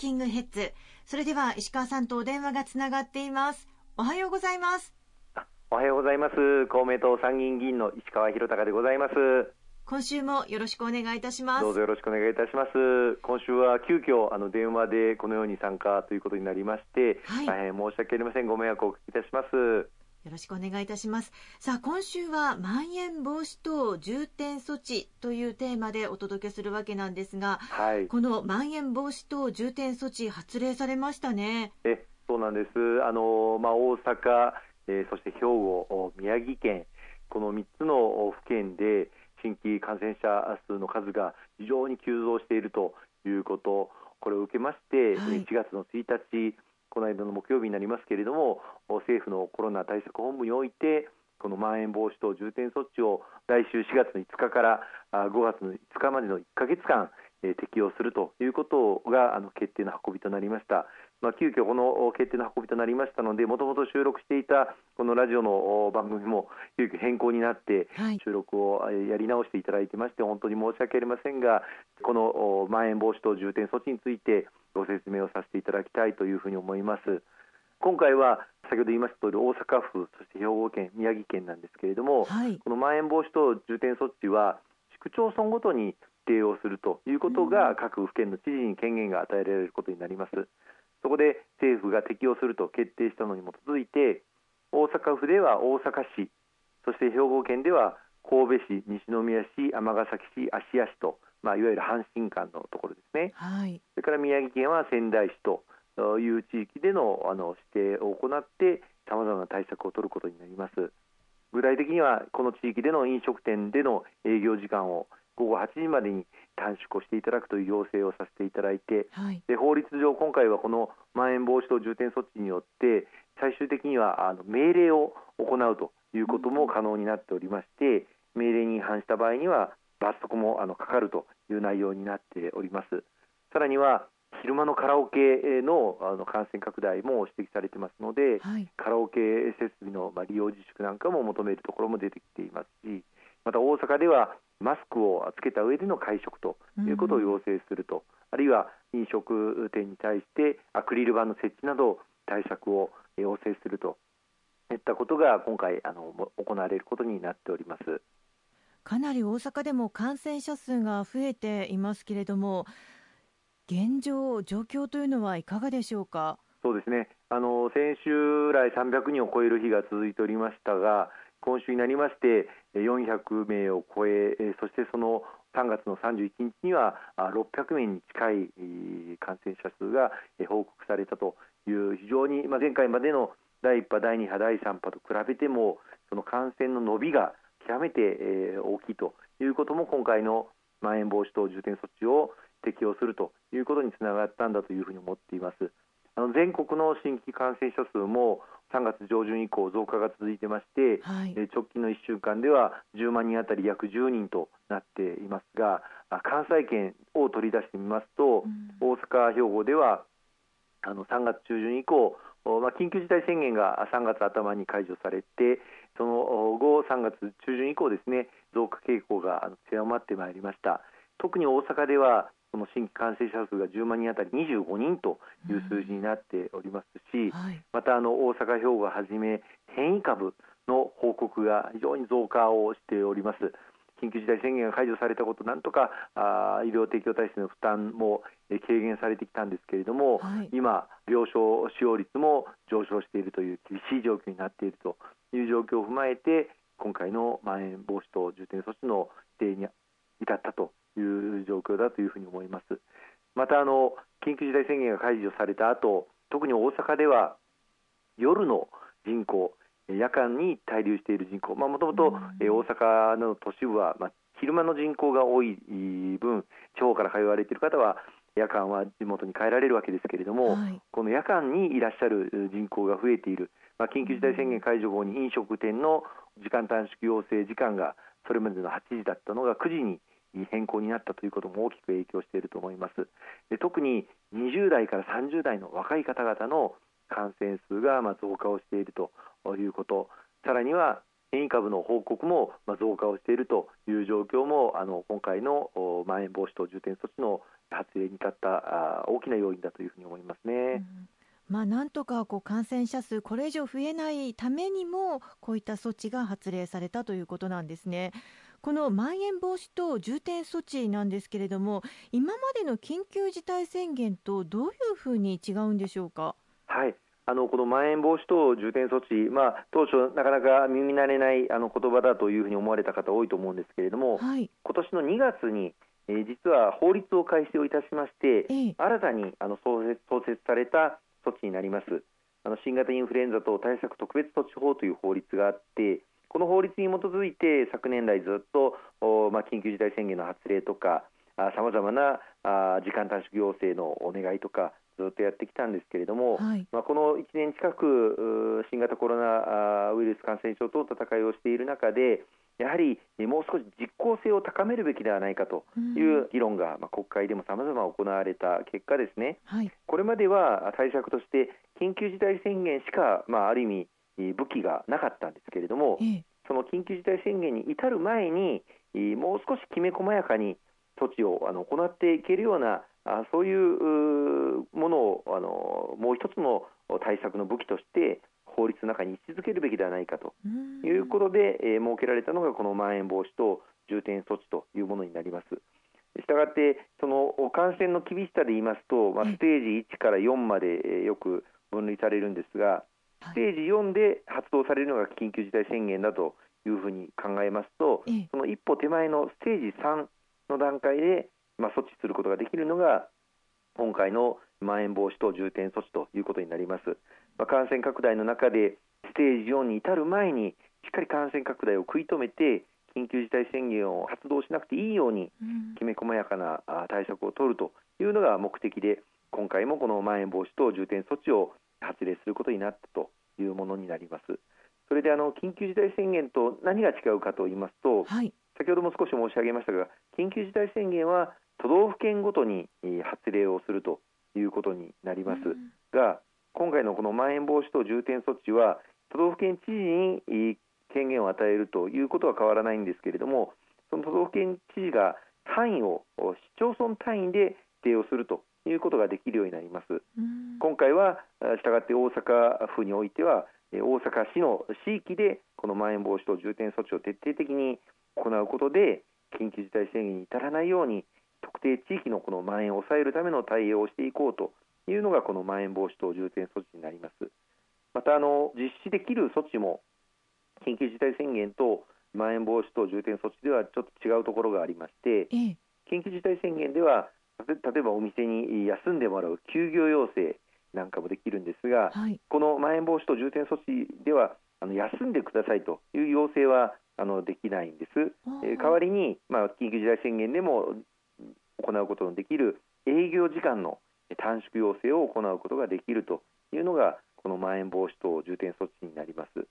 キングヘッズ。それでは石川さんとお電話がつながっています。おはようございます。おはようございます。公明党参議院議員の石川博隆でございます。今週もよろしくお願いいたします。どうぞよろしくお願いいたします。今週は急遽あの電話でこのように参加ということになりまして、はい、大変申し訳ありません。ご迷惑をおかけいたしますよろしくお願いいたします。さあ、今週は、まん延防止等重点措置というテーマでお届けするわけなんですが、はい、このまん延防止等重点措置、発令されましたね。えそうなんです。あのまあ、大阪、えー、そして兵庫、宮城県、この3つの府県で新規感染者数の数が非常に急増しているということ、これを受けまして、はい、1月の1日、この間の木曜日になりますけれども政府のコロナ対策本部においてこのまん延防止等重点措置を来週4月の5日から5月の5日までの1か月間適用するということがあの決定の運びとなりました。まあ、急遽この決定の運びとなりましたので、もともと収録していたこのラジオの番組も急遽変更になって、収録をやり直していただいてまして、本当に申し訳ありませんが、このまん延防止等重点措置についてご説明をさせていただきたいというふうに思います。今回は先ほど言いました通り大阪府そして兵庫県宮城県なんですけれども、はい、このまん延防止等重点措置は市区町村ごとに定をするということが、各府県の知事に権限が与えられることになります。そこで政府が適用すると決定したのに基づいて大阪府では大阪市そして兵庫県では神戸市、西宮市、尼崎市、芦屋市と、まあ、いわゆる阪神間のところですね、はい、それから宮城県は仙台市という地域でのあの指定を行ってさまざまな対策を取ることになります。具体的にはこの地域での飲食店での営業時間を午後8時までに短縮をしていただくという要請をさせていただいて、はい、で法律上、今回はこのまん延防止等重点措置によって最終的にはあの命令を行うということも可能になっておりまして、命令に違反した場合には罰則もあのかかるという内容になっております。さらには昼間のカラオケのあの感染拡大も指摘されていますので、はい、カラオケ設備の、まあ、利用自粛なんかも求めるところも出てきていますしまた大阪ではマスクをつけた上での会食ということを要請すると、うん、あるいは飲食店に対してアクリル板の設置など対策を要請するといったことが今回あの行われることになっております。かなり大阪でも感染者数が増えていますけれども、現状、状況というのはいかがでしょうか？そうですねあの先週来300人を超える日が続いておりましたが、今週になりまして400名を超えそしてその3月の31日には600名に近い感染者数が報告されたという非常に前回までの第1波、第2波、第3波と比べてもその感染の伸びが極めて大きいということも今回のまん延防止等重点措置を適用するということにつながったんだというふうに思っています。あの全国の新規感染者数も3月上旬以降増加が続いてまして、はい、直近の1週間では10万人当たり約10人となっていますが関西圏を取り出してみますと、うん、大阪、兵庫ではあの3月中旬以降、まあ、緊急事態宣言が3月頭に解除されてその後、3月中旬以降ですね増加傾向が強まってまいりました特に大阪ではその新規感染者数が10万人当たり25人という数字になっておりますし、うんはい、またあの大阪、兵庫をはじめ変異株の報告が非常に増加をしております。緊急事態宣言が解除されたこと、なんとかあ医療提供体制の負担も軽減されてきたんですけれども、はい、今、病床使用率も上昇しているという厳しい状況になっているという状況を踏まえて、今回のまん延防止等重点措置の指定に至ったという状況だというふうに思います。またあの緊急事態宣言が解除された後特に大阪では夜の人口夜間に滞留している人口もともと大阪の都市部は、まあ、昼間の人口が多い分地方から通われている方は夜間は地元に帰られるわけですけれども、はい、この夜間にいらっしゃる人口が増えている、まあ、緊急事態宣言解除後に飲食店の時間短縮要請時間がそれまでの8時だったのが9時にに変更になったということも大きく影響していると思いますで特に20代から30代の若い方々の感染数がま増加をしているということさらには変異株の報告も増加をしているという状況もあの今回のまん延防止等重点措置の発令に至った大きな要因だというふうに思いますね。うんまあ、なんとかこう感染者数、これ以上増えないためにも、こういった措置が発令されたということなんですね。このまん延防止等重点措置なんですけれども、今までの緊急事態宣言とどういうふうに違うんでしょうか？はいあのこのまん延防止等重点措置、まあ、当初、なかなか耳慣れないあの言葉だというふうに思われた方多いと思うんですけれども、はい、今年の2月に、えー、実は法律を改正をいたしまして、ええ、新たにあの創設創設された措置になります。あの新型インフルエンザ等対策特別措置法という法律があって、この法律に基づいて昨年来ずっと、まあ、緊急事態宣言の発令とかさまざまなあ時間短縮要請のお願いとかずっとやってきたんですけれども、はい、まあ、この1年近く新型コロナウイルス感染症との戦いをしている中でやはりもう少し実効性を高めるべきではないかという議論が、まあ、国会でもさまざま行われた結果ですね、はい、これまでは対策として緊急事態宣言しか、まあ、ある意味武器がなかったんですけれども、ええ、その緊急事態宣言に至る前にもう少しきめ細やかに措置をあの行っていけるようなあそういうものをあのもう一つの対策の武器として法律の中に位置づけるべきではないかと。いうことで、えー、設けられたのがこのまん延防止等重点措置というものになります。したがってその感染の厳しさで言いますと、まあ、ステージ1から4までよく分類されるんですが、ステージ4で発動されるのが緊急事態宣言だというふうに考えますと、その一歩手前のステージ3の段階で、まあ、措置することができるのが今回のまん延防止等重点措置ということになります。まあ、感染拡大の中でステージ4に至る前にしっかり感染拡大を食い止めて緊急事態宣言を発動しなくていいようにきめ細やかな対策を取るというのが目的で今回もこのまん延防止等重点措置を発令することになったというものになります。それであの緊急事態宣言と何が違うかと言いますと、はい、先ほども少し申し上げましたが緊急事態宣言は都道府県ごとに発令をするということになります、が今回のこのまん延防止等重点措置は都道府県知事に権限を与えるということは変わらないんですけれどもその都道府県知事が単位を市町村単位で指定をするということができるようになります。今回はしたがって大阪府においては大阪市の地域でこのまん延防止等重点措置を徹底的に行うことで緊急事態宣言に至らないように特定地域のこの蔓延を抑えるための対応をしていこうというのがこのまん延防止等重点措置になります。またあの実施できる措置も緊急事態宣言とまん延防止等重点措置ではちょっと違うところがありまして、緊急事態宣言では例えばお店に休んでもらう休業要請なんかもできるんですが、はい、このまん延防止等重点措置ではあの休んでくださいという要請はあのできないんです。えー、代わりに、まあ、緊急事態宣言でも行うことのできる営業時間の短縮要請を行うことができるというのがこのまん延防止等重点措置になります。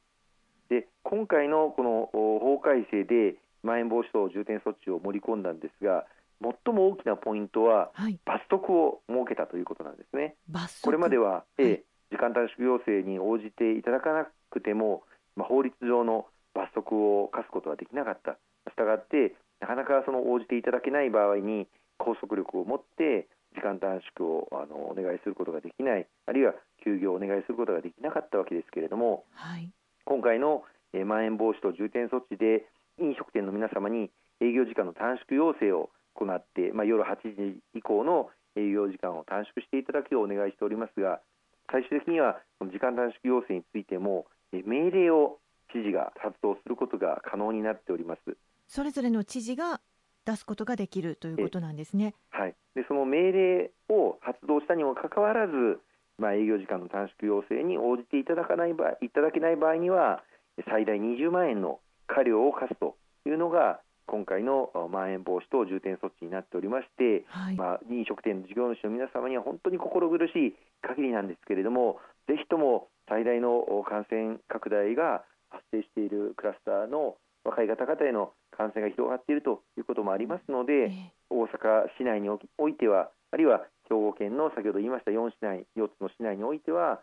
で今回のこの法改正でまん延防止等重点措置を盛り込んだんですが最も大きなポイントは、はい、罰則を設けたということなんですね。これまでは、はい、時間短縮要請に応じていただかなくても、まあ、法律上の罰則を課すことはできなかった。したがってなかなかその応じていただけない場合に拘束力を持って時間短縮をあのお願いすることができない。あるいは休業をお願いすることができなかったわけですけれども、はい、今回の、えー、まん延防止等重点措置で飲食店の皆様に営業時間の短縮要請を行って、まあ、夜8時以降の営業時間を短縮していただくようお願いしておりますが最終的には時間短縮要請についても命令を知事が発動することが可能になっております。それぞれの知事が出すことができるということなんですね。はい、でその命令を発動したにもかかわらず、まあ、営業時間の短縮要請に応じていただかない場合いただけない場合には最大20万円の過料を課すというのが今回のまん延防止等重点措置になっておりまして、はい、まあ、飲食店の事業主の皆様には本当に心苦しい限りなんですけれどもぜひとも最大の感染拡大が発生しているクラスターの若い方々への感染が広がっているということもありますので、えー、大阪市内においてはあるいは兵庫県の先ほど言いました4市内4つの市内においては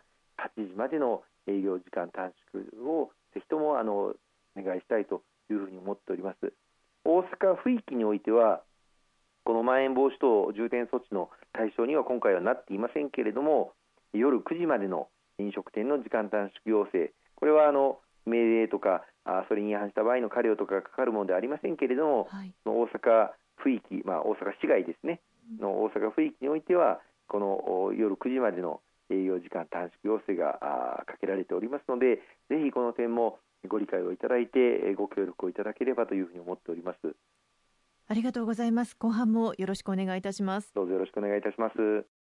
8時までの営業時間短縮をぜひともあのお願いしたいというふうに思っております。大阪府域においてはこのまん延防止等重点措置の対象には今回はなっていませんけれども夜9時までの飲食店の時間短縮要請。これはあの命令とかあそれに違反した場合の過料とかがかかるものではありませんけれども、はい、大阪府域、まあ、大阪市街ですね、の大阪府域においてはこの夜9時までの営業時間短縮要請がかけられておりますのでぜひこの点もご理解をいただいてご協力をいただければというふうに思っております。ありがとうございます。後半もよろしくお願いいたします。どうぞよろしくお願いいたします